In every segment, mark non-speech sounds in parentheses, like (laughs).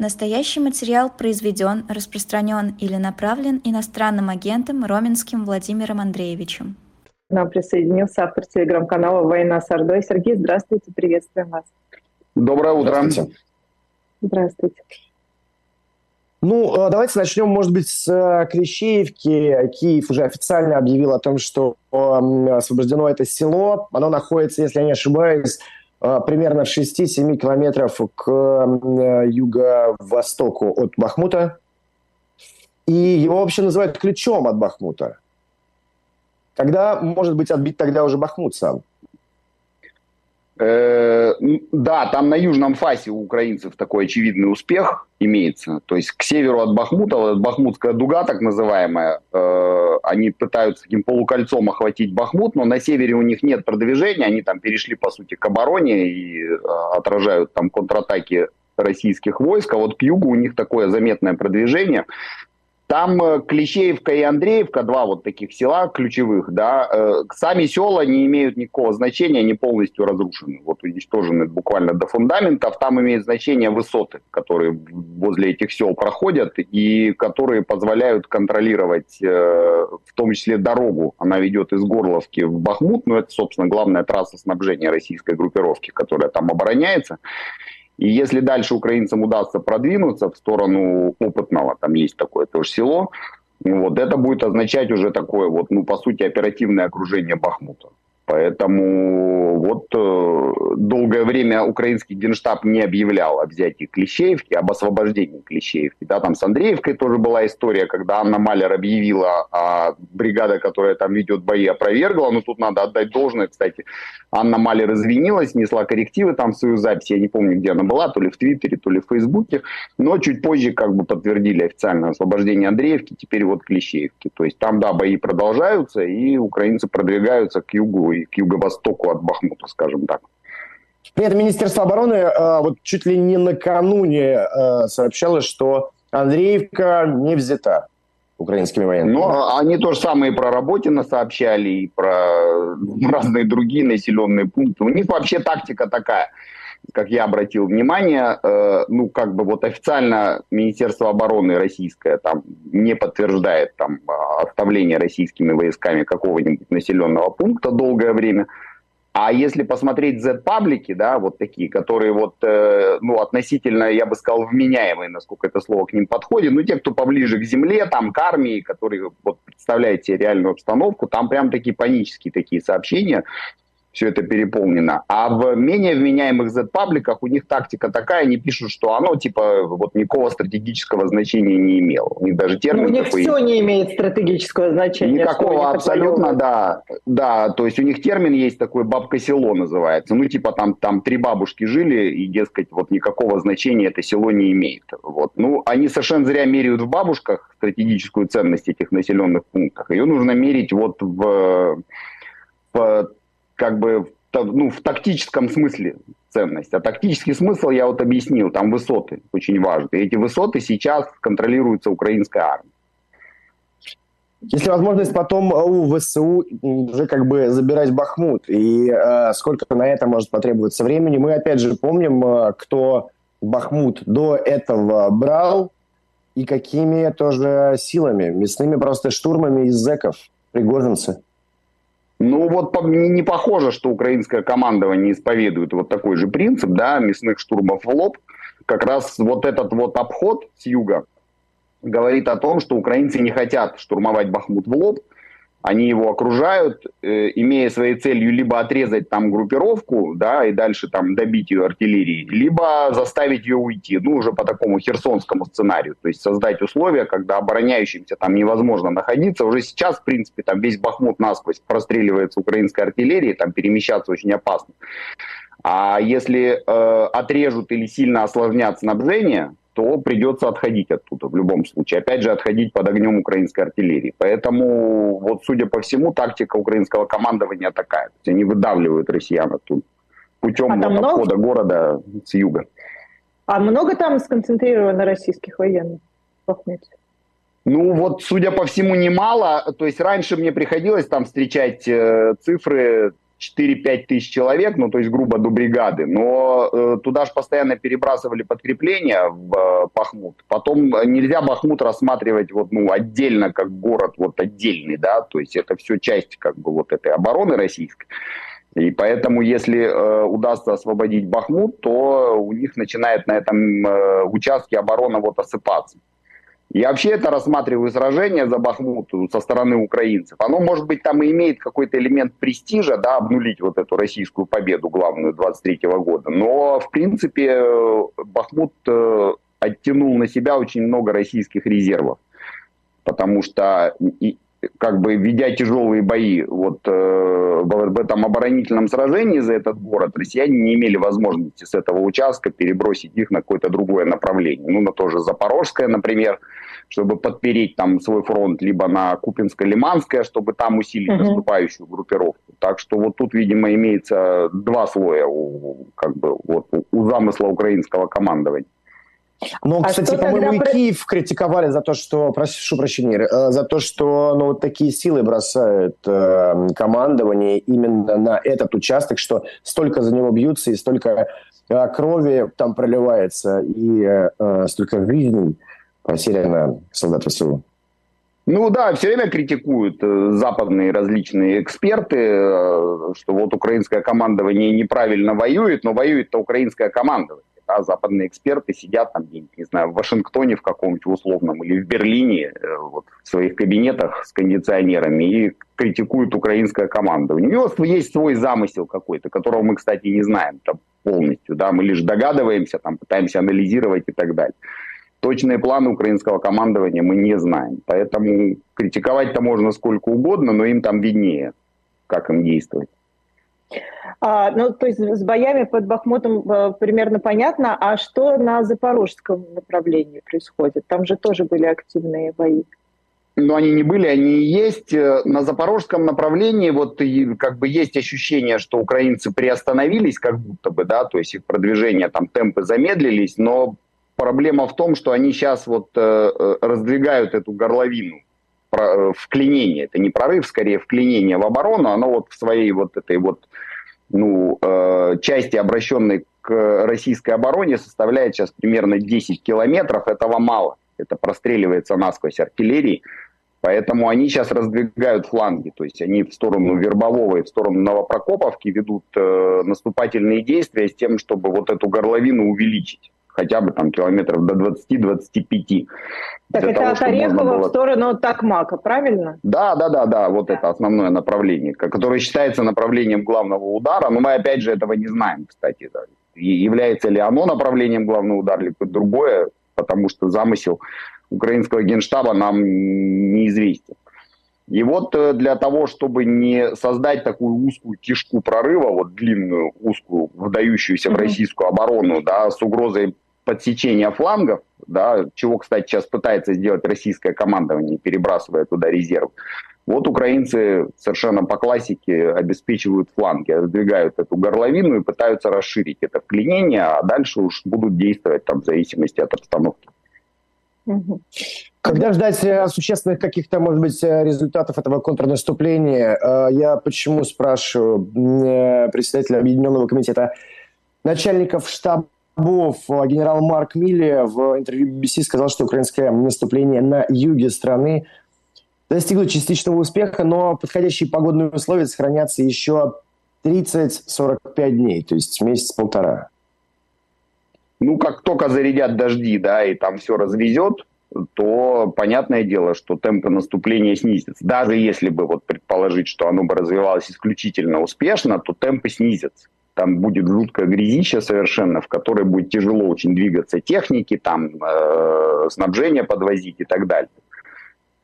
Настоящий материал произведен, распространен или направлен иностранным агентом Роменским Владимиром Андреевичем. К нам присоединился автор телеграм-канала «Война с Ордой». Сергей, здравствуйте, приветствуем вас. Доброе утро. Здравствуйте. Здравствуйте. Ну, э, давайте начнем, может быть, с э, Клещеевки. Киев уже официально объявил о том, что освобождено это село. Оно находится, если я не ошибаюсь, примерно в 6-7 километров к юго-востоку от Бахмута. И его вообще называют ключом от Бахмута. Когда может быть отбить тогда уже Бахмут сам? Э, да, там на южном фасе у украинцев такой очевидный успех имеется. То есть к северу от Бахмута, Бахмутская дуга так называемая, э, они пытаются таким полукольцом охватить Бахмут, но на севере у них нет продвижения, они там перешли, по сути, к обороне и э, отражают там контратаки российских войск, а вот к югу у них такое заметное продвижение. Там э, Клещеевка и Андреевка, два вот таких села ключевых, да, э, сами села не имеют никакого значения, они полностью разрушены, вот уничтожены буквально до фундаментов. Там имеют значение высоты, которые возле этих сел проходят и которые позволяют контролировать э, в том числе дорогу. Она ведет из Горловки в Бахмут, но это, собственно, главная трасса снабжения российской группировки, которая там обороняется. И если дальше украинцам удастся продвинуться в сторону опытного, там есть такое тоже село, вот это будет означать уже такое вот, ну, по сути, оперативное окружение Бахмута. Поэтому вот э, долгое время украинский генштаб не объявлял о взятии Клещеевки, об освобождении Клещеевки. Да, там с Андреевкой тоже была история, когда Анна Малер объявила, а бригада, которая там ведет бои, опровергла. Но тут надо отдать должное, кстати. Анна Малер извинилась, несла коррективы там в свою запись. Я не помню, где она была, то ли в Твиттере, то ли в Фейсбуке. Но чуть позже как бы подтвердили официальное освобождение Андреевки, теперь вот Клещеевки. То есть там, да, бои продолжаются, и украинцы продвигаются к югу к юго-востоку от Бахмута, скажем так. При этом Министерство обороны э, вот чуть ли не накануне э, сообщало, что Андреевка не взята украинскими военными. Но они то же самое и про Работино сообщали, и про разные другие населенные пункты. У них вообще тактика такая, как я обратил внимание, э, ну, как бы вот официально Министерство обороны российское там не подтверждает там оставление российскими войсками какого-нибудь населенного пункта долгое время. А если посмотреть Z-паблики, да, вот такие, которые вот, э, ну, относительно, я бы сказал, вменяемые, насколько это слово к ним подходит, ну, те, кто поближе к земле, там, к армии, которые вот представляют себе реальную обстановку, там прям такие панические такие сообщения, все это переполнено. А в менее вменяемых Z-пабликах у них тактика такая, они пишут, что оно типа вот никакого стратегического значения не имело. У них даже термин ну, У них такой... все не имеет стратегического значения. Никакого абсолютно, да. Да, то есть у них термин есть такой «бабка-село» называется. Ну типа там, там три бабушки жили, и, дескать, вот никакого значения это село не имеет. Вот. Ну, они совершенно зря меряют в бабушках стратегическую ценность этих населенных пунктов. Ее нужно мерить вот в, в как бы ну, в тактическом смысле ценность. А тактический смысл я вот объяснил, там высоты очень важны. И эти высоты сейчас контролируются украинской армией. Если возможность потом у ВСУ уже как бы забирать Бахмут, и э, сколько на это может потребоваться времени, мы опять же помним, э, кто Бахмут до этого брал и какими тоже силами, мясными просто штурмами из зеков, пригожинцы. Ну вот не похоже, что украинское командование исповедует вот такой же принцип, да, мясных штурмов в лоб. Как раз вот этот вот обход с юга говорит о том, что украинцы не хотят штурмовать Бахмут в лоб, они его окружают, э, имея своей целью либо отрезать там группировку, да, и дальше там добить ее артиллерией, либо заставить ее уйти, ну, уже по такому херсонскому сценарию, то есть создать условия, когда обороняющимся там невозможно находиться. Уже сейчас, в принципе, там весь Бахмут насквозь простреливается украинской артиллерией, там перемещаться очень опасно. А если э, отрежут или сильно осложнят снабжение, то придется отходить оттуда в любом случае. Опять же, отходить под огнем украинской артиллерии. Поэтому, вот судя по всему, тактика украинского командования такая. То есть они выдавливают россиян оттуда путем а вот обхода много... города с юга. А много там сконцентрировано российских военных в? Ну вот, судя по всему, немало. То есть раньше мне приходилось там встречать э, цифры 4-5 тысяч человек, ну, то есть, грубо, до бригады. Но э, туда же постоянно перебрасывали подкрепления в э, Бахмут. Потом нельзя Бахмут рассматривать вот, ну, отдельно, как город вот отдельный, да, то есть это все часть, как бы, вот этой обороны российской. И поэтому, если э, удастся освободить Бахмут, то у них начинает на этом э, участке оборона вот осыпаться. Я вообще это рассматриваю сражение за Бахмут со стороны украинцев. Оно, может быть, там и имеет какой-то элемент престижа, да, обнулить вот эту российскую победу главную 23 года. Но, в принципе, Бахмут э, оттянул на себя очень много российских резервов. Потому что как бы ведя тяжелые бои вот э, в этом оборонительном сражении за этот город, россияне не имели возможности с этого участка перебросить их на какое-то другое направление. Ну, на то же Запорожское, например, чтобы подпереть там свой фронт, либо на Купинско-Лиманское, чтобы там усилить uh-huh. наступающую группировку. Так что вот тут, видимо, имеется два слоя у, как бы, вот, у замысла украинского командования. Ну, а кстати, по-моему, тогда... и Киев критиковали за то, что, прошу прощения, э, за то, что ну, вот такие силы бросают э, командование именно на этот участок, что столько за него бьются и столько э, крови там проливается и э, столько жизней потеряно солдат ВСУ. Ну да, все время критикуют э, западные различные эксперты, э, что вот украинское командование неправильно воюет, но воюет-то украинское командование а западные эксперты сидят там не знаю, в Вашингтоне в каком-нибудь условном или в Берлине э, вот, в своих кабинетах с кондиционерами и критикуют украинское командование. У него есть свой замысел какой-то, которого мы, кстати, не знаем там, полностью, да, мы лишь догадываемся, там, пытаемся анализировать и так далее. Точные планы украинского командования мы не знаем, поэтому критиковать-то можно сколько угодно, но им там виднее, как им действовать. А, ну, то есть с боями под Бахмутом а, примерно понятно. А что на запорожском направлении происходит? Там же тоже были активные бои. Но они не были, они и есть. Э, на запорожском направлении вот как бы есть ощущение, что украинцы приостановились как будто бы, да, то есть их продвижение, там темпы замедлились, но проблема в том, что они сейчас вот э, э раздвигают эту горловину э, вклинение. Это не прорыв, скорее вклинение в оборону. Оно вот в своей вот этой вот ну, части, обращенной к российской обороне, составляет сейчас примерно 10 километров. Этого мало. Это простреливается насквозь артиллерии. Поэтому они сейчас раздвигают фланги. То есть они в сторону Вербового и в сторону Новопрокоповки ведут наступательные действия с тем, чтобы вот эту горловину увеличить хотя бы там километров до 20-25. Так это того, от Орехова было... в сторону Такмака, правильно? Да, да, да, да, вот да. это основное направление, которое считается направлением главного удара, но мы опять же этого не знаем, кстати. Да. И является ли оно направлением главного удара или какое-то другое, потому что замысел украинского генштаба нам неизвестен. И вот э, для того, чтобы не создать такую узкую кишку прорыва, вот длинную, узкую, вдающуюся mm-hmm. в российскую оборону, да, с угрозой подсечения флангов, да, чего, кстати, сейчас пытается сделать российское командование, перебрасывая туда резерв. Вот украинцы совершенно по классике обеспечивают фланги, раздвигают эту горловину и пытаются расширить это вклинение, а дальше уж будут действовать там в зависимости от обстановки. Когда ждать э, существенных каких-то, может быть, э, результатов этого контрнаступления? Э, я почему спрашиваю председателя Объединенного комитета начальников штабов генерал Марк Милли в интервью BBC сказал, что украинское наступление на юге страны достигло частичного успеха, но подходящие погодные условия сохранятся еще 30-45 дней, то есть месяц-полтора. Ну, как только зарядят дожди, да, и там все развезет, то понятное дело, что темпы наступления снизятся. Даже если бы вот предположить, что оно бы развивалось исключительно успешно, то темпы снизятся. Там будет жуткое грязище совершенно, в которой будет тяжело очень двигаться техники, там э, снабжение подвозить и так далее.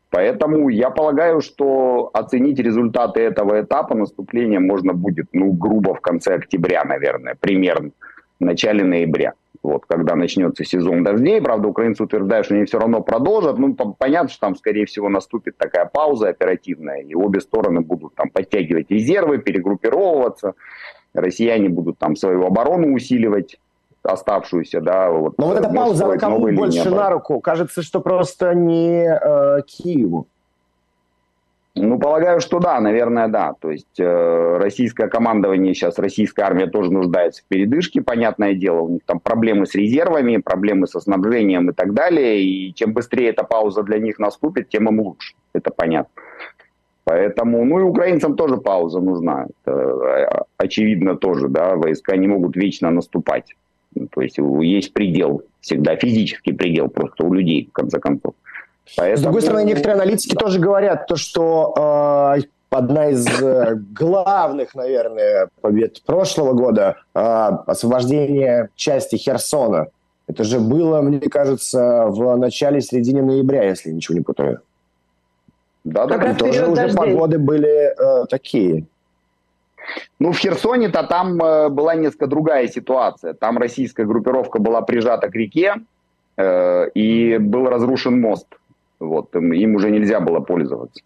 Поэтому я полагаю, что оценить результаты этого этапа наступления можно будет, ну, грубо в конце октября, наверное, примерно, в начале ноября вот, когда начнется сезон дождей. Правда, украинцы утверждают, что они все равно продолжат. Ну, понятно, что там, скорее всего, наступит такая пауза оперативная, и обе стороны будут там подтягивать резервы, перегруппировываться. Россияне будут там свою оборону усиливать оставшуюся, да. Вот, Но вот эта пауза кому больше на руку? Кажется, что просто не э, Киеву. Ну, полагаю, что да, наверное, да. То есть э, российское командование сейчас, российская армия тоже нуждается в передышке, понятное дело. У них там проблемы с резервами, проблемы со снабжением и так далее. И чем быстрее эта пауза для них наступит, тем им лучше. Это понятно. Поэтому, ну и украинцам тоже пауза нужна. Это э, очевидно тоже, да, войска не могут вечно наступать. То есть есть предел, всегда физический предел просто у людей, в конце концов. Поэтому... С другой стороны, некоторые аналитики да. тоже говорят, то, что э, одна из э, главных, наверное, побед прошлого года э, освобождение части Херсона. Это же было, мне кажется, в начале-середине ноября, если ничего не путаю. Да, да, и тоже уже дождей. погоды были э, такие. Ну, в Херсоне-то там э, была несколько другая ситуация. Там российская группировка была прижата к реке, э, и был разрушен мост. Вот, им, им уже нельзя было пользоваться.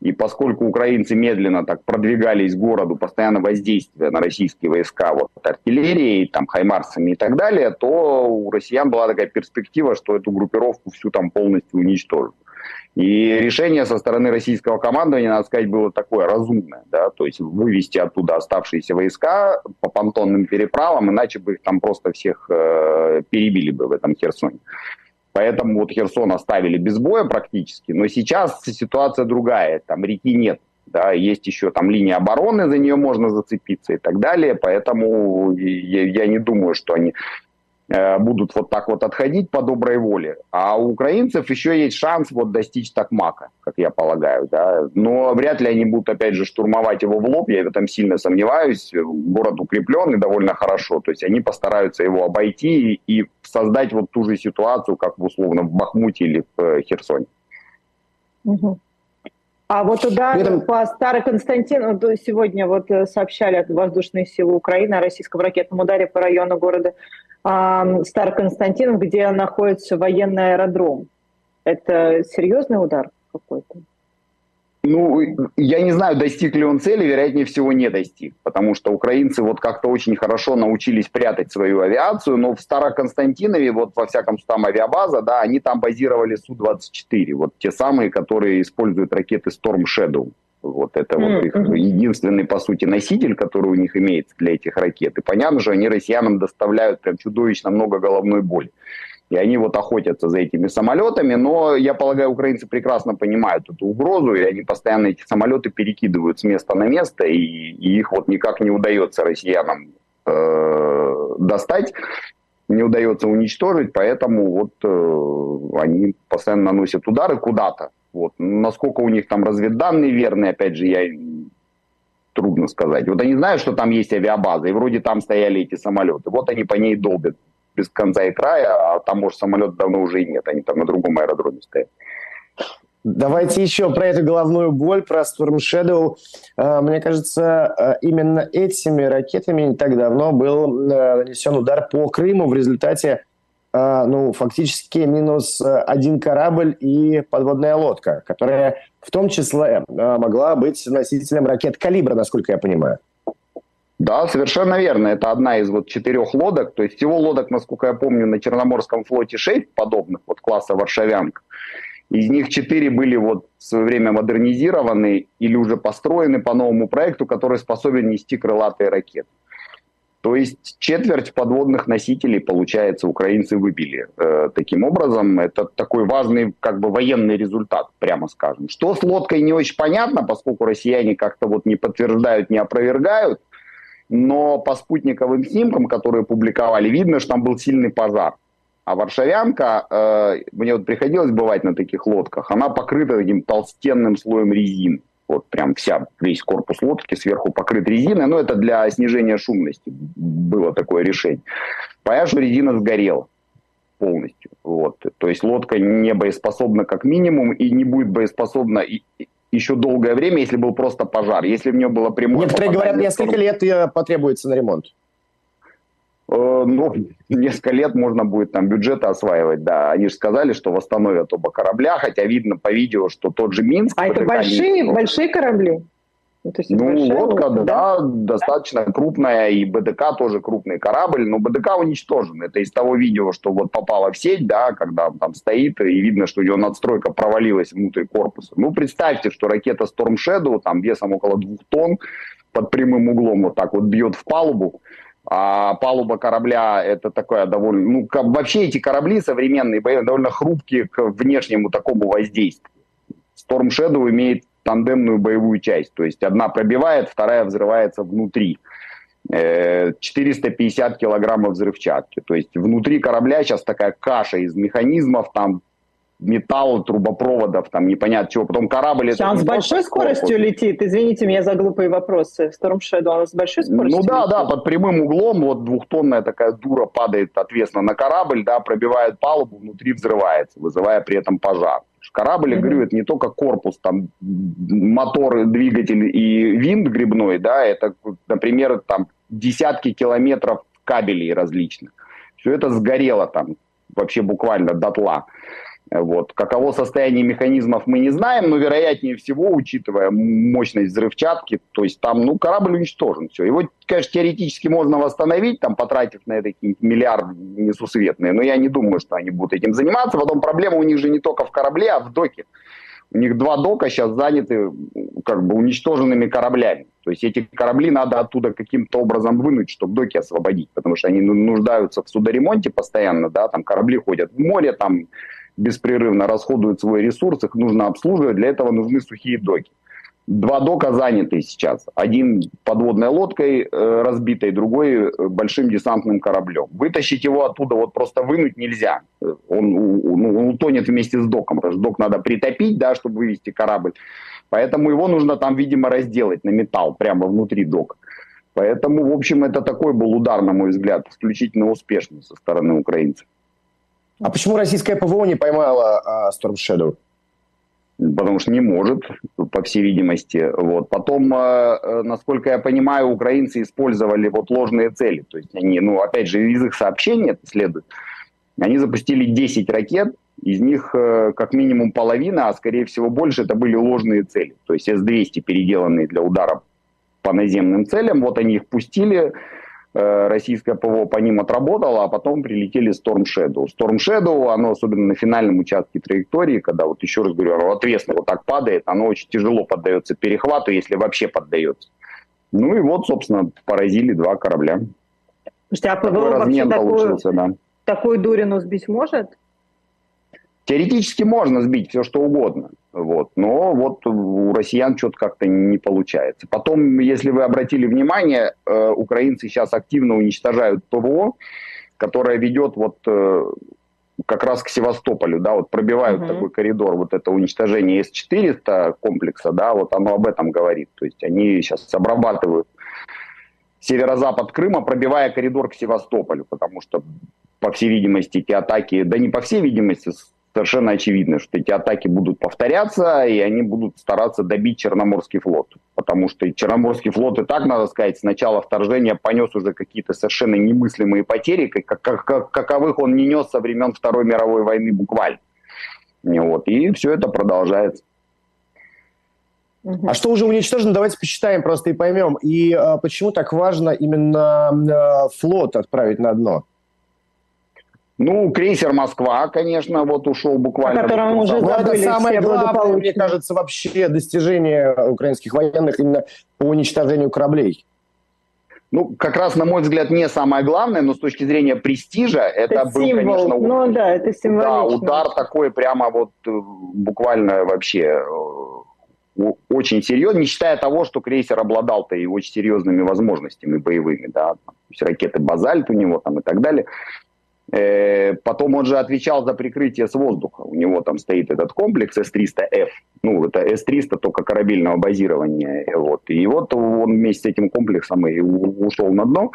И поскольку украинцы медленно так продвигались к городу, постоянно воздействие на российские войска вот, артиллерией, там, хаймарсами и так далее, то у россиян была такая перспектива, что эту группировку всю там полностью уничтожат. И решение со стороны российского командования, надо сказать, было такое разумное, да, то есть вывести оттуда оставшиеся войска по понтонным переправам, иначе бы их там просто всех э, перебили бы в этом Херсоне. Поэтому вот Херсон оставили без боя практически. Но сейчас ситуация другая. Там реки нет. Да, есть еще там линия обороны, за нее можно зацепиться и так далее. Поэтому я, я не думаю, что они будут вот так вот отходить по доброй воле. А у украинцев еще есть шанс вот достичь Такмака, как я полагаю. Да? Но вряд ли они будут, опять же, штурмовать его в лоб, я в этом сильно сомневаюсь. Город укреплен и довольно хорошо. То есть они постараются его обойти и создать вот ту же ситуацию, как условно в Бахмуте или в э, Херсоне. Угу. А вот удар этом... по Староконстантину, сегодня вот э, сообщали от воздушной силы Украины о российском ракетном ударе по району города Староконстантинов, где находится военный аэродром. Это серьезный удар какой-то? Ну, я не знаю, достиг ли он цели, вероятнее всего не достиг, потому что украинцы вот как-то очень хорошо научились прятать свою авиацию, но в Староконстантинове, вот во всяком случае там авиабаза, да, они там базировали Су-24, вот те самые, которые используют ракеты Storm Shadow. Вот это mm-hmm. вот их единственный, по сути, носитель, который у них имеется для этих ракет. И понятно же, они россиянам доставляют прям чудовищно много головной боли. И они вот охотятся за этими самолетами, но я полагаю, украинцы прекрасно понимают эту угрозу, и они постоянно эти самолеты перекидывают с места на место, и, и их вот никак не удается россиянам э, достать, не удается уничтожить, поэтому вот э, они постоянно наносят удары куда-то. Вот. Насколько у них там разведданные верные, опять же, я трудно сказать. Вот они знают, что там есть авиабаза, и вроде там стояли эти самолеты. Вот они по ней долбят без конца и края, а там, может, самолет давно уже и нет, они там на другом аэродроме стоят. Давайте еще про эту головную боль, про Storm Shadow. А, мне кажется, а, именно этими ракетами не так давно был а, нанесен удар по Крыму в результате ну, фактически минус один корабль и подводная лодка, которая в том числе могла быть носителем ракет «Калибра», насколько я понимаю. Да, совершенно верно. Это одна из вот четырех лодок. То есть всего лодок, насколько я помню, на Черноморском флоте шесть подобных, вот класса «Варшавянка». Из них четыре были вот в свое время модернизированы или уже построены по новому проекту, который способен нести крылатые ракеты. То есть четверть подводных носителей, получается, украинцы выбили. Э, таким образом, это такой важный как бы военный результат, прямо скажем. Что с лодкой не очень понятно, поскольку россияне как-то вот не подтверждают, не опровергают – но по спутниковым снимкам, которые публиковали, видно, что там был сильный пожар. А варшавянка, э, мне вот приходилось бывать на таких лодках, она покрыта таким толстенным слоем резины. Вот прям вся, весь корпус лодки сверху покрыт резиной. Но это для снижения шумности было такое решение. Понятно, что резина сгорела полностью. Вот. То есть лодка не боеспособна как минимум и не будет боеспособна и, еще долгое время, если был просто пожар. Если в нее было прямое... Некоторые говорят, несколько лет ее потребуется на ремонт. Э, ну, (laughs) несколько лет можно будет там бюджеты осваивать, да. Они же сказали, что восстановят оба корабля, хотя видно по видео, что тот же Минск... А это большие, большие корабли? Ну, то есть ну лодка, лодка, да, да, достаточно крупная, и БДК тоже крупный корабль, но БДК уничтожен. Это из того видео, что вот попало в сеть, да, когда он там стоит, и видно, что него надстройка провалилась внутрь корпуса. Ну, представьте, что ракета Storm Shadow, там весом около двух тонн, под прямым углом вот так вот бьет в палубу, а палуба корабля это такое довольно... Ну, вообще эти корабли современные довольно хрупкие к внешнему такому воздействию. Storm Shadow имеет тандемную боевую часть. То есть одна пробивает, вторая взрывается внутри. 450 э, килограммов взрывчатки. То есть внутри корабля сейчас такая каша из механизмов, там металл, трубопроводов, там непонятно чего. Потом корабль... Он с большой скоростью летит? Извините меня за глупые вопросы. Storm Shadow, он с большой скоростью Ну да, летит? да, под прямым углом вот двухтонная такая дура падает ответственно на корабль, да, пробивает палубу, внутри взрывается, вызывая при этом пожар. Корабль, mm-hmm. говорю, это не только корпус, там мотор, двигатель и винт грибной, да, это, например, там десятки километров кабелей различных. Все это сгорело там вообще буквально дотла. Вот. Каково состояние механизмов мы не знаем, но вероятнее всего, учитывая мощность взрывчатки, то есть там ну, корабль уничтожен. Все. Его, конечно, теоретически можно восстановить, там, потратив на это какие-нибудь миллиарды несусветные, но я не думаю, что они будут этим заниматься. Потом проблема у них же не только в корабле, а в доке. У них два дока сейчас заняты как бы уничтоженными кораблями. То есть эти корабли надо оттуда каким-то образом вынуть, чтобы доки освободить, потому что они ну, нуждаются в судоремонте постоянно, да, там корабли ходят в море, там беспрерывно расходуют свой ресурс, их нужно обслуживать, для этого нужны сухие доки. Два дока заняты сейчас. Один подводной лодкой э, разбитой, другой э, большим десантным кораблем. Вытащить его оттуда вот просто вынуть нельзя. Он, ну, он утонет вместе с доком, потому что док надо притопить, да, чтобы вывести корабль. Поэтому его нужно там, видимо, разделать на металл прямо внутри дока. Поэтому, в общем, это такой был удар, на мой взгляд, исключительно успешный со стороны украинцев. А почему российская ПВО не поймала а, Storm Shadow? Потому что не может, по всей видимости. Вот. Потом, а, э, насколько я понимаю, украинцы использовали вот ложные цели. То есть они, ну, опять же, из их сообщений это следует. Они запустили 10 ракет, из них э, как минимум половина, а скорее всего больше, это были ложные цели. То есть С-200 переделанные для удара по наземным целям. Вот они их пустили, российское ПВО по ним отработало, а потом прилетели Storm Shadow. Storm Shadow, оно особенно на финальном участке траектории, когда вот еще раз говорю, оно ответственно вот так падает, оно очень тяжело поддается перехвату, если вообще поддается. Ну и вот, собственно, поразили два корабля. Слушайте, а ПВО вообще такую, да. такую дурину сбить может? Теоретически можно сбить все, что угодно. Вот. Но вот у россиян что-то как-то не получается. Потом, если вы обратили внимание, э, украинцы сейчас активно уничтожают ПВО, которое ведет вот э, как раз к Севастополю, да, вот пробивают угу. такой коридор, вот это уничтожение С-400 комплекса, да, вот оно об этом говорит. То есть они сейчас обрабатывают северо-запад Крыма, пробивая коридор к Севастополю, потому что, по всей видимости, эти атаки, да не по всей видимости, совершенно очевидно, что эти атаки будут повторяться, и они будут стараться добить Черноморский флот. Потому что Черноморский флот и так, надо сказать, с начала вторжения понес уже какие-то совершенно немыслимые потери, как, как, как, каковых он не нес со времен Второй мировой войны буквально. Вот. И все это продолжается. А что уже уничтожено, давайте посчитаем просто и поймем. И а, почему так важно именно а, флот отправить на дно? Ну, крейсер Москва, конечно, вот ушел буквально. О котором уже забыли Это самое главное, мне кажется, вообще достижение украинских военных именно по уничтожению кораблей. Ну, как раз, на мой взгляд, не самое главное, но с точки зрения престижа это, это был, символ. конечно, ну, да, это Да, удар такой прямо вот э, буквально вообще э, очень серьезный, не считая того, что крейсер обладал-то и очень серьезными возможностями боевыми, да, то есть ракеты «Базальт» у него там и так далее. Э, потом он же отвечал за прикрытие с воздуха. У него там стоит этот комплекс С-300Ф. Ну, это С-300 только корабельного базирования. Вот. И вот он вместе с этим комплексом и ушел на дно.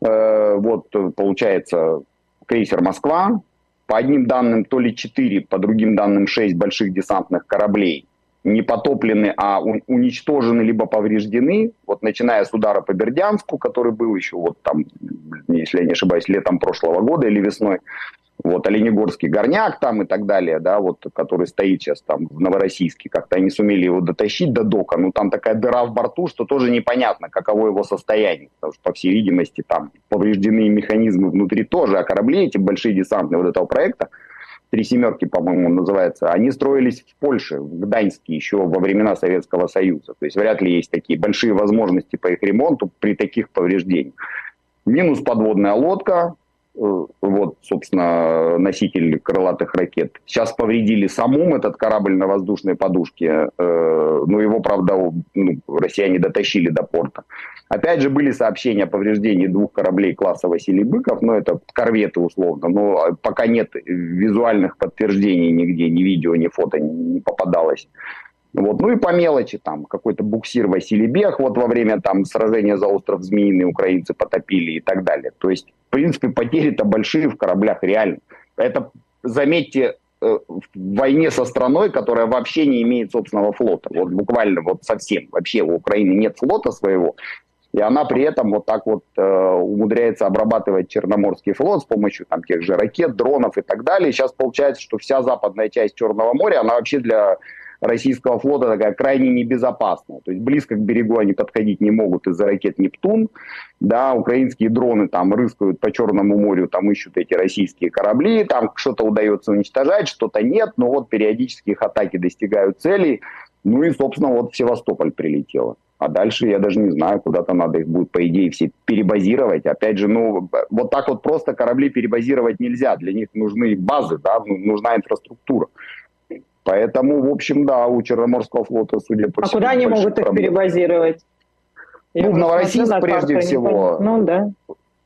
Э, вот, получается, крейсер «Москва». По одним данным, то ли 4, по другим данным 6 больших десантных кораблей не потоплены, а уничтожены либо повреждены, вот начиная с удара по Бердянску, который был еще вот там, если я не ошибаюсь, летом прошлого года или весной, Вот Оленегорский горняк там и так далее, да, вот, который стоит сейчас там в Новороссийске, как-то они сумели его дотащить до дока, ну там такая дыра в борту, что тоже непонятно, каково его состояние, потому что, по всей видимости, там повреждены механизмы внутри тоже, а корабли эти большие десантные вот этого проекта, «Три семерки», по-моему, называется, они строились в Польше, в Гданьске, еще во времена Советского Союза. То есть вряд ли есть такие большие возможности по их ремонту при таких повреждениях. Минус подводная лодка, вот, собственно, носитель крылатых ракет. Сейчас повредили самум этот корабль на воздушной подушке, э, но его, правда, ну, россияне дотащили до порта. Опять же, были сообщения о повреждении двух кораблей класса Василий Быков, но это корветы условно, но пока нет визуальных подтверждений нигде, ни видео, ни фото не попадалось. Вот. Ну и по мелочи, там, какой-то буксир Василий Бех, вот во время там сражения за остров Змеиный украинцы потопили и так далее. То есть, в принципе, потери-то большие в кораблях реально. Это, заметьте, э, в войне со страной, которая вообще не имеет собственного флота. Вот буквально вот совсем. Вообще у Украины нет флота своего. И она при этом вот так вот э, умудряется обрабатывать Черноморский флот с помощью там тех же ракет, дронов и так далее. сейчас получается, что вся западная часть Черного моря, она вообще для российского флота такая крайне небезопасная. То есть близко к берегу они подходить не могут из-за ракет «Нептун». Да, украинские дроны там рыскают по Черному морю, там ищут эти российские корабли, там что-то удается уничтожать, что-то нет, но вот периодически их атаки достигают целей. Ну и, собственно, вот в Севастополь прилетело. А дальше я даже не знаю, куда-то надо их будет, по идее, все перебазировать. Опять же, ну, вот так вот просто корабли перебазировать нельзя. Для них нужны базы, да, ну, нужна инфраструктура. Поэтому, в общем, да, у Черноморского флота, судя по а всему... А куда они могут проблем. их перебазировать? Ну, в Новороссийск прежде всего. Ну, да.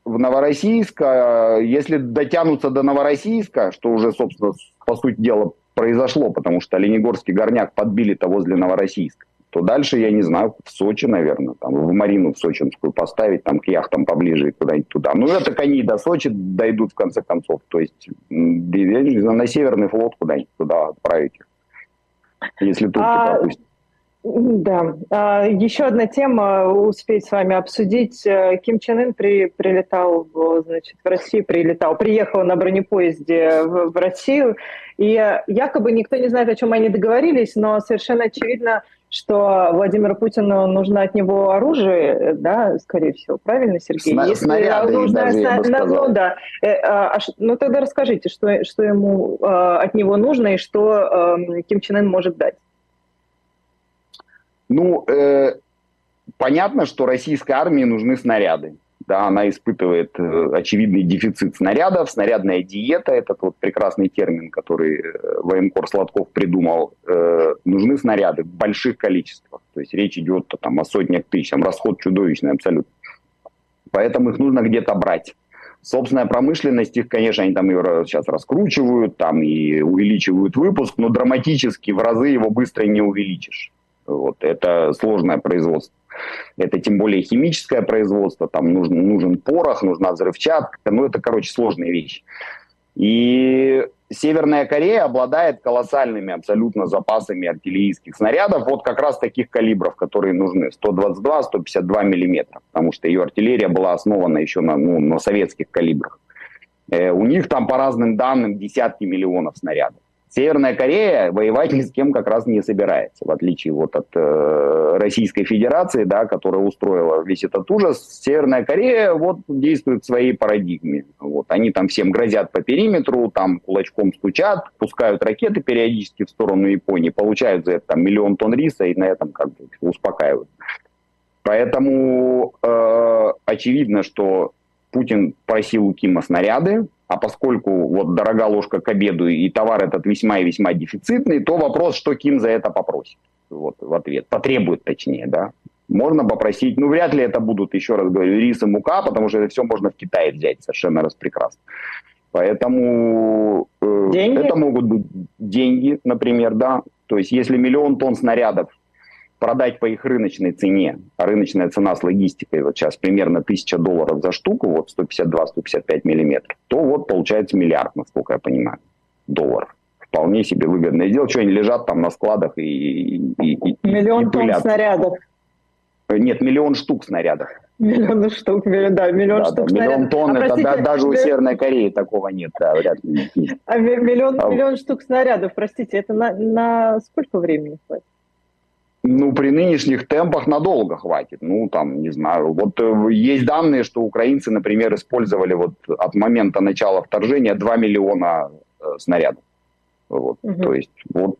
В Новороссийск, а, если дотянуться до Новороссийска, что уже, собственно, по сути дела произошло, потому что Оленегорский горняк подбили-то возле Новороссийска, то дальше, я не знаю, в Сочи, наверное, там, в Марину в Сочинскую поставить, там, к яхтам поближе и куда-нибудь туда. Ну, это они до Сочи дойдут, в конце концов. То есть, на Северный флот куда-нибудь туда отправить их если турки а, пропустят. Да. А, еще одна тема успеть с вами обсудить. Э, Ким Чен Ын при, прилетал значит, в Россию, прилетал, приехал на бронепоезде в, в Россию, и якобы никто не знает, о чем они договорились, но совершенно очевидно, что Владимиру Путину нужно от него оружие, да, скорее всего, правильно, Сергей? Сна- Если снаряды нужно, даже, я бы ну, да. Э, а, ну, тогда расскажите, что, что ему а, от него нужно и что а, Ким Чен Ын может дать. Ну, э, понятно, что российской армии нужны снаряды да, она испытывает э, очевидный дефицит снарядов, снарядная диета, этот вот прекрасный термин, который э, военкор Сладков придумал, э, нужны снаряды в больших количествах, то есть речь идет там, о сотнях тысяч, там расход чудовищный абсолютно. Поэтому их нужно где-то брать. Собственная промышленность, их, конечно, они там ее сейчас раскручивают, там и увеличивают выпуск, но драматически в разы его быстро не увеличишь. Вот, это сложное производство. Это тем более химическое производство, там нужен, нужен порох, нужна взрывчатка, ну это, короче, сложные вещи. И Северная Корея обладает колоссальными абсолютно запасами артиллерийских снарядов, вот как раз таких калибров, которые нужны, 122-152 миллиметра, потому что ее артиллерия была основана еще на, ну, на советских калибрах. Э, у них там, по разным данным, десятки миллионов снарядов. Северная Корея воевать ни с кем как раз не собирается, в отличие вот от э, Российской Федерации, да, которая устроила весь этот ужас. Северная Корея вот действует в своей парадигме. Вот, они там всем грозят по периметру, там кулачком стучат, пускают ракеты периодически в сторону Японии, получают за это там, миллион тонн риса и на этом как бы успокаивают. Поэтому э, очевидно, что Путин просил у Кима снаряды, а поскольку вот дорога ложка к обеду и товар этот весьма и весьма дефицитный, то вопрос, что Ким за это попросит. Вот в ответ. Потребует точнее, да. Можно попросить, ну вряд ли это будут, еще раз говорю, рис и мука, потому что это все можно в Китае взять совершенно распрекрасно. Поэтому э, это могут быть деньги, например, да. То есть если миллион тонн снарядов продать по их рыночной цене, а рыночная цена с логистикой вот сейчас примерно 1000 долларов за штуку, вот 152-155 миллиметров, то вот получается миллиард, насколько я понимаю, долларов. Вполне себе выгодное дело. Что они лежат там на складах и... и, и Миллион и тонн снарядов. Нет, миллион штук снарядов. Миллион штук, миллион, да, миллион да, штук да, Миллион тонн, а, это да, даже у Северной Кореи такого нет, да, вряд ли. А миллион, а... миллион штук снарядов, простите, это на, на сколько времени хватит? Ну, при нынешних темпах надолго хватит. Ну, там, не знаю. Вот э, есть данные, что украинцы, например, использовали вот от момента начала вторжения 2 миллиона э, снарядов. Вот. Угу. То есть, вот,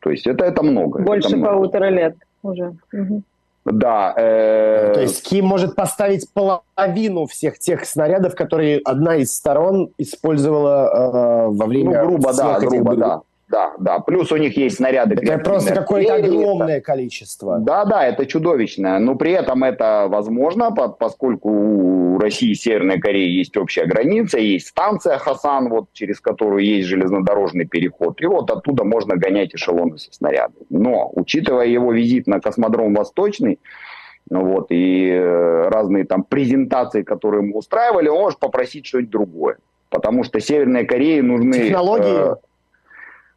то есть это, это много. Больше это много. полутора лет уже. Угу. Да. Э... То есть Ким может поставить половину всех тех снарядов, которые одна из сторон использовала э, во время... Ну, грубо, да, грубо, да. Да, да. Плюс у них есть снаряды. Это просто какое-то огромное количество. Да, да, это чудовищное. Но при этом это возможно, поскольку у России и Северной Кореи есть общая граница, есть станция Хасан, вот, через которую есть железнодорожный переход. И вот оттуда можно гонять эшелоны со снарядами. Но, учитывая его визит на космодром Восточный, ну вот, и э, разные там презентации, которые мы устраивали, он может попросить что-нибудь другое. Потому что Северной Корее нужны... Технологии? Э,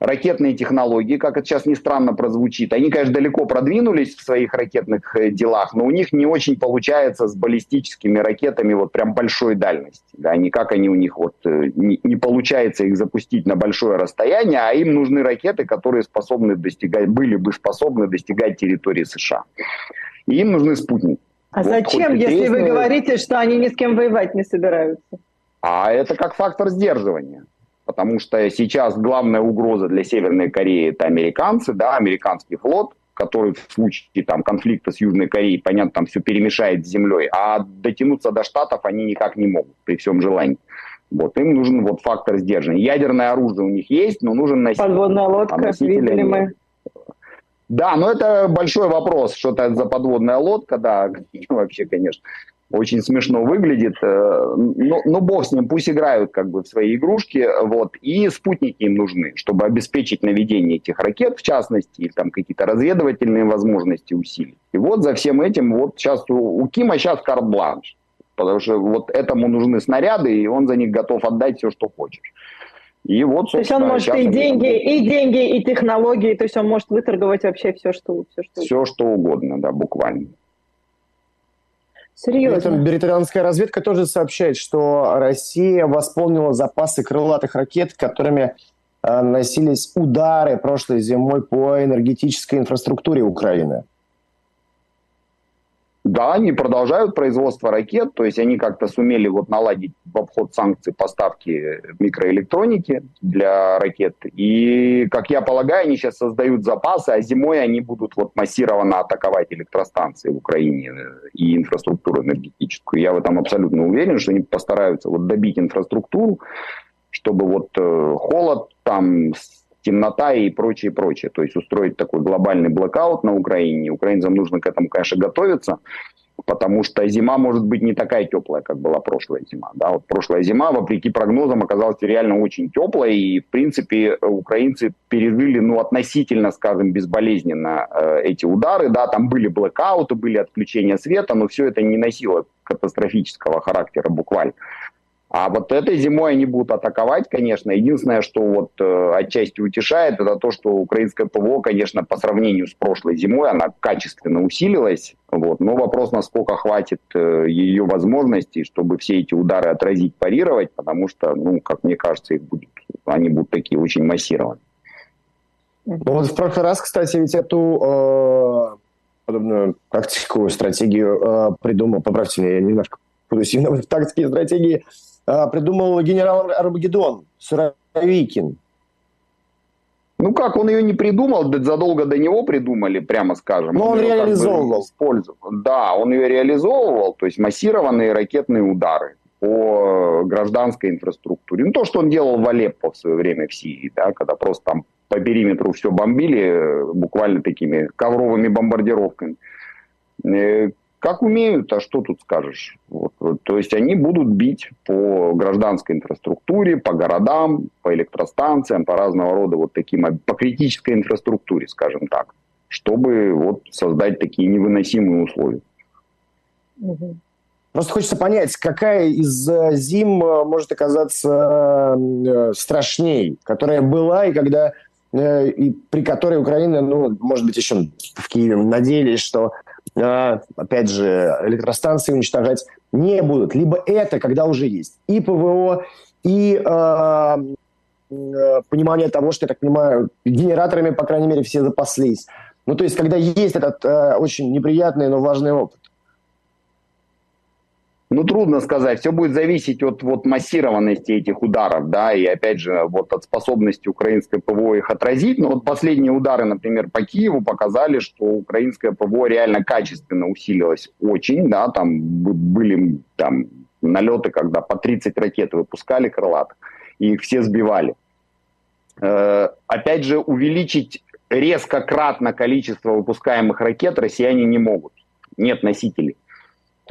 ракетные технологии, как это сейчас не странно прозвучит, они, конечно, далеко продвинулись в своих ракетных э, делах, но у них не очень получается с баллистическими ракетами вот прям большой дальности. Да, никак они у них вот э, не, не получается их запустить на большое расстояние, а им нужны ракеты, которые способны достигать, были бы способны достигать территории США. И им нужны спутники. А вот, зачем, если вы говорите, что они ни с кем воевать не собираются? А это как фактор сдерживания потому что сейчас главная угроза для Северной Кореи это американцы, да, американский флот, который в случае там, конфликта с Южной Кореей, понятно, там все перемешает с землей, а дотянуться до Штатов они никак не могут при всем желании. Вот, им нужен вот фактор сдерживания. Ядерное оружие у них есть, но нужен носитель. Подводная лодка, а видели мы. Да, но это большой вопрос, что это за подводная лодка, да, (laughs) вообще, конечно очень смешно выглядит. Э, но, но бог с ним, пусть играют как бы в свои игрушки. Вот. И спутники им нужны, чтобы обеспечить наведение этих ракет, в частности, или там какие-то разведывательные возможности усилить. И вот за всем этим вот сейчас у, у Кима сейчас карт-бланш. Потому что вот этому нужны снаряды, и он за них готов отдать все, что хочешь. И вот, то есть он может и деньги, и деньги, и технологии, то есть он может выторговать вообще все, что, все, что, все, что угодно, да, буквально. Серьезно? При этом британская разведка тоже сообщает, что Россия восполнила запасы крылатых ракет, которыми э, носились удары прошлой зимой по энергетической инфраструктуре Украины. Да, они продолжают производство ракет, то есть они как-то сумели вот наладить в обход санкций поставки микроэлектроники для ракет. И, как я полагаю, они сейчас создают запасы, а зимой они будут вот массированно атаковать электростанции в Украине и инфраструктуру энергетическую. Я в этом абсолютно уверен, что они постараются вот добить инфраструктуру, чтобы вот э, холод там темнота и прочее, прочее. То есть устроить такой глобальный блокаут на Украине. Украинцам нужно к этому, конечно, готовиться, потому что зима может быть не такая теплая, как была прошлая зима. Да, вот прошлая зима, вопреки прогнозам, оказалась реально очень теплой, и, в принципе, украинцы пережили, ну, относительно, скажем, безболезненно э, эти удары. Да, там были блокауты, были отключения света, но все это не носило катастрофического характера буквально. А вот этой зимой они будут атаковать, конечно. Единственное, что вот э, отчасти утешает, это то, что украинское ПВО, конечно, по сравнению с прошлой зимой, она качественно усилилась. Вот. Но вопрос, насколько хватит э, ее возможностей, чтобы все эти удары отразить, парировать, потому что, ну, как мне кажется, их будет, они будут такие очень массированные. Ну, вот в прошлый раз, кстати, ведь эту э, подобную тактику, стратегию э, придумал, поправьте меня, я немножко буду сильно в тактике и стратегии, придумал генерал Армагеддон Суровикин. Ну как, он ее не придумал, задолго до него придумали, прямо скажем. Но он, он реализовывал. Бы да, он ее реализовывал, то есть массированные ракетные удары по гражданской инфраструктуре. Ну то, что он делал в Алеппо в свое время в Сирии, да, когда просто там по периметру все бомбили э, буквально такими ковровыми бомбардировками. Как умеют, а что тут скажешь? Вот, вот, то есть они будут бить по гражданской инфраструктуре, по городам, по электростанциям, по разного рода вот таким, по критической инфраструктуре, скажем так, чтобы вот создать такие невыносимые условия. Просто хочется понять, какая из э, зим э, может оказаться э, страшней, которая была и когда и при которой Украина, ну, может быть, еще в Киеве надеялись, что опять же, электростанции уничтожать не будут. Либо это, когда уже есть и ПВО, и понимание того, что, я так понимаю, генераторами, по крайней мере, все запаслись. Ну, то есть, когда есть этот э, очень неприятный, но важный опыт. Ну, трудно сказать. Все будет зависеть от вот, массированности этих ударов, да, и опять же, вот от способности украинской ПВО их отразить. Но вот последние удары, например, по Киеву показали, что украинское ПВО реально качественно усилилось очень, да, там были там налеты, когда по 30 ракет выпускали крылатых, и их все сбивали. Э, опять же, увеличить резко кратно количество выпускаемых ракет россияне не могут. Нет носителей.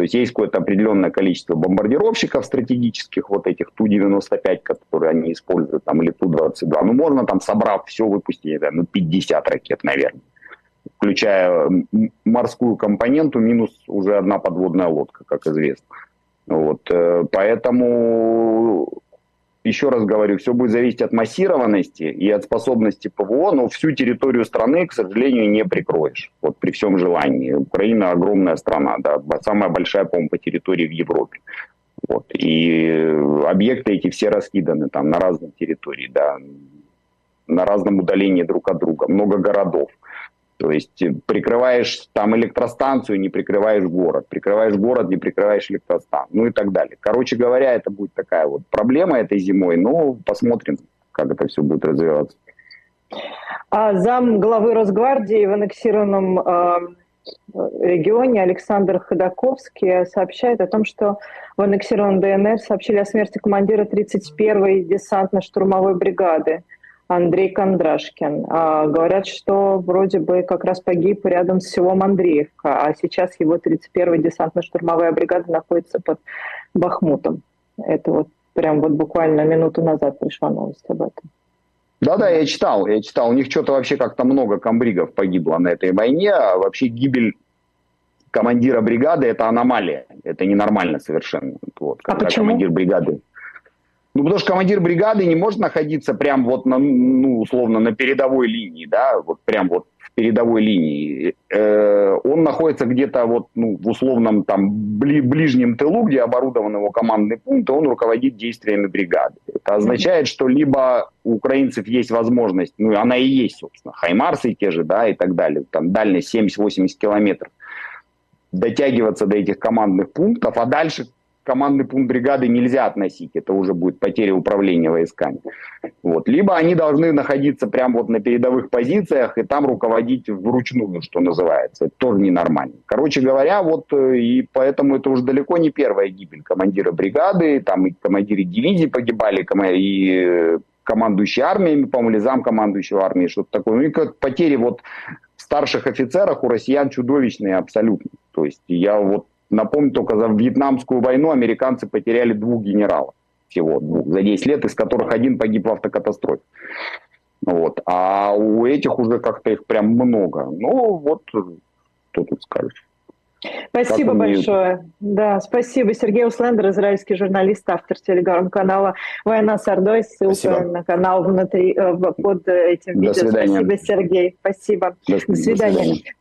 То есть есть какое-то определенное количество бомбардировщиков стратегических, вот этих Ту-95, которые они используют, там, или Ту-22. Ну, можно там, собрав все, выпустить, да, ну, 50 ракет, наверное. Включая морскую компоненту, минус уже одна подводная лодка, как известно. Вот, э, поэтому еще раз говорю, все будет зависеть от массированности и от способности ПВО, но всю территорию страны, к сожалению, не прикроешь. Вот при всем желании. Украина огромная страна, да, самая большая, по-моему, по территории в Европе. Вот. И объекты эти все раскиданы там на разных территориях, да, на разном удалении друг от друга, много городов. То есть э, прикрываешь там электростанцию, не прикрываешь город, прикрываешь город, не прикрываешь электростанцию, ну и так далее. Короче говоря, это будет такая вот проблема этой зимой, но посмотрим, как это все будет развиваться. А зам главы Росгвардии в аннексированном э, регионе Александр Ходаковский сообщает о том, что в аннексированном ДНР сообщили о смерти командира 31-й десантно-штурмовой бригады. Андрей Кондрашкин. А, говорят, что вроде бы как раз погиб рядом с селом Андреевка, а сейчас его 31-я десантно-штурмовая бригада находится под Бахмутом. Это вот прям вот буквально минуту назад пришла новость об этом. Да-да, я читал, я читал. У них что-то вообще как-то много комбригов погибло на этой войне, а вообще гибель командира бригады – это аномалия, это ненормально совершенно. Вот, а почему? командир бригады ну, потому что командир бригады не может находиться прям вот на, ну, условно, на передовой линии, да, вот прям вот в передовой линии. Э, он находится где-то вот, ну, в условном там бли, ближнем тылу, где оборудован его командный пункт, и он руководит действиями бригады. Это означает, что либо у украинцев есть возможность, ну, она и есть, собственно, хаймарсы те же, да, и так далее, там дальность 70-80 километров, дотягиваться до этих командных пунктов, а дальше командный пункт бригады нельзя относить, это уже будет потеря управления войсками. Вот. Либо они должны находиться прямо вот на передовых позициях и там руководить вручную, что называется. Это тоже ненормально. Короче говоря, вот э, и поэтому это уже далеко не первая гибель командира бригады, там и командиры дивизии погибали, и э, командующий армиями, по-моему, или зам командующего армии, что-то такое. Ну и как потери вот в старших офицерах у россиян чудовищные абсолютно. То есть я вот Напомню, только за Вьетнамскую войну американцы потеряли двух генералов всего, двух, за 10 лет, из которых один погиб в автокатастрофе. Вот. А у этих уже как-то их прям много. Ну, вот, что тут скажешь. Спасибо большое. Да, спасибо. Сергей Услендер, израильский журналист, автор телеграм-канала «Война с Ордой». Ссылка спасибо. на канал внутри, э, под этим видео. До свидания. Спасибо, Сергей. Спасибо. До, До свидания. До свидания.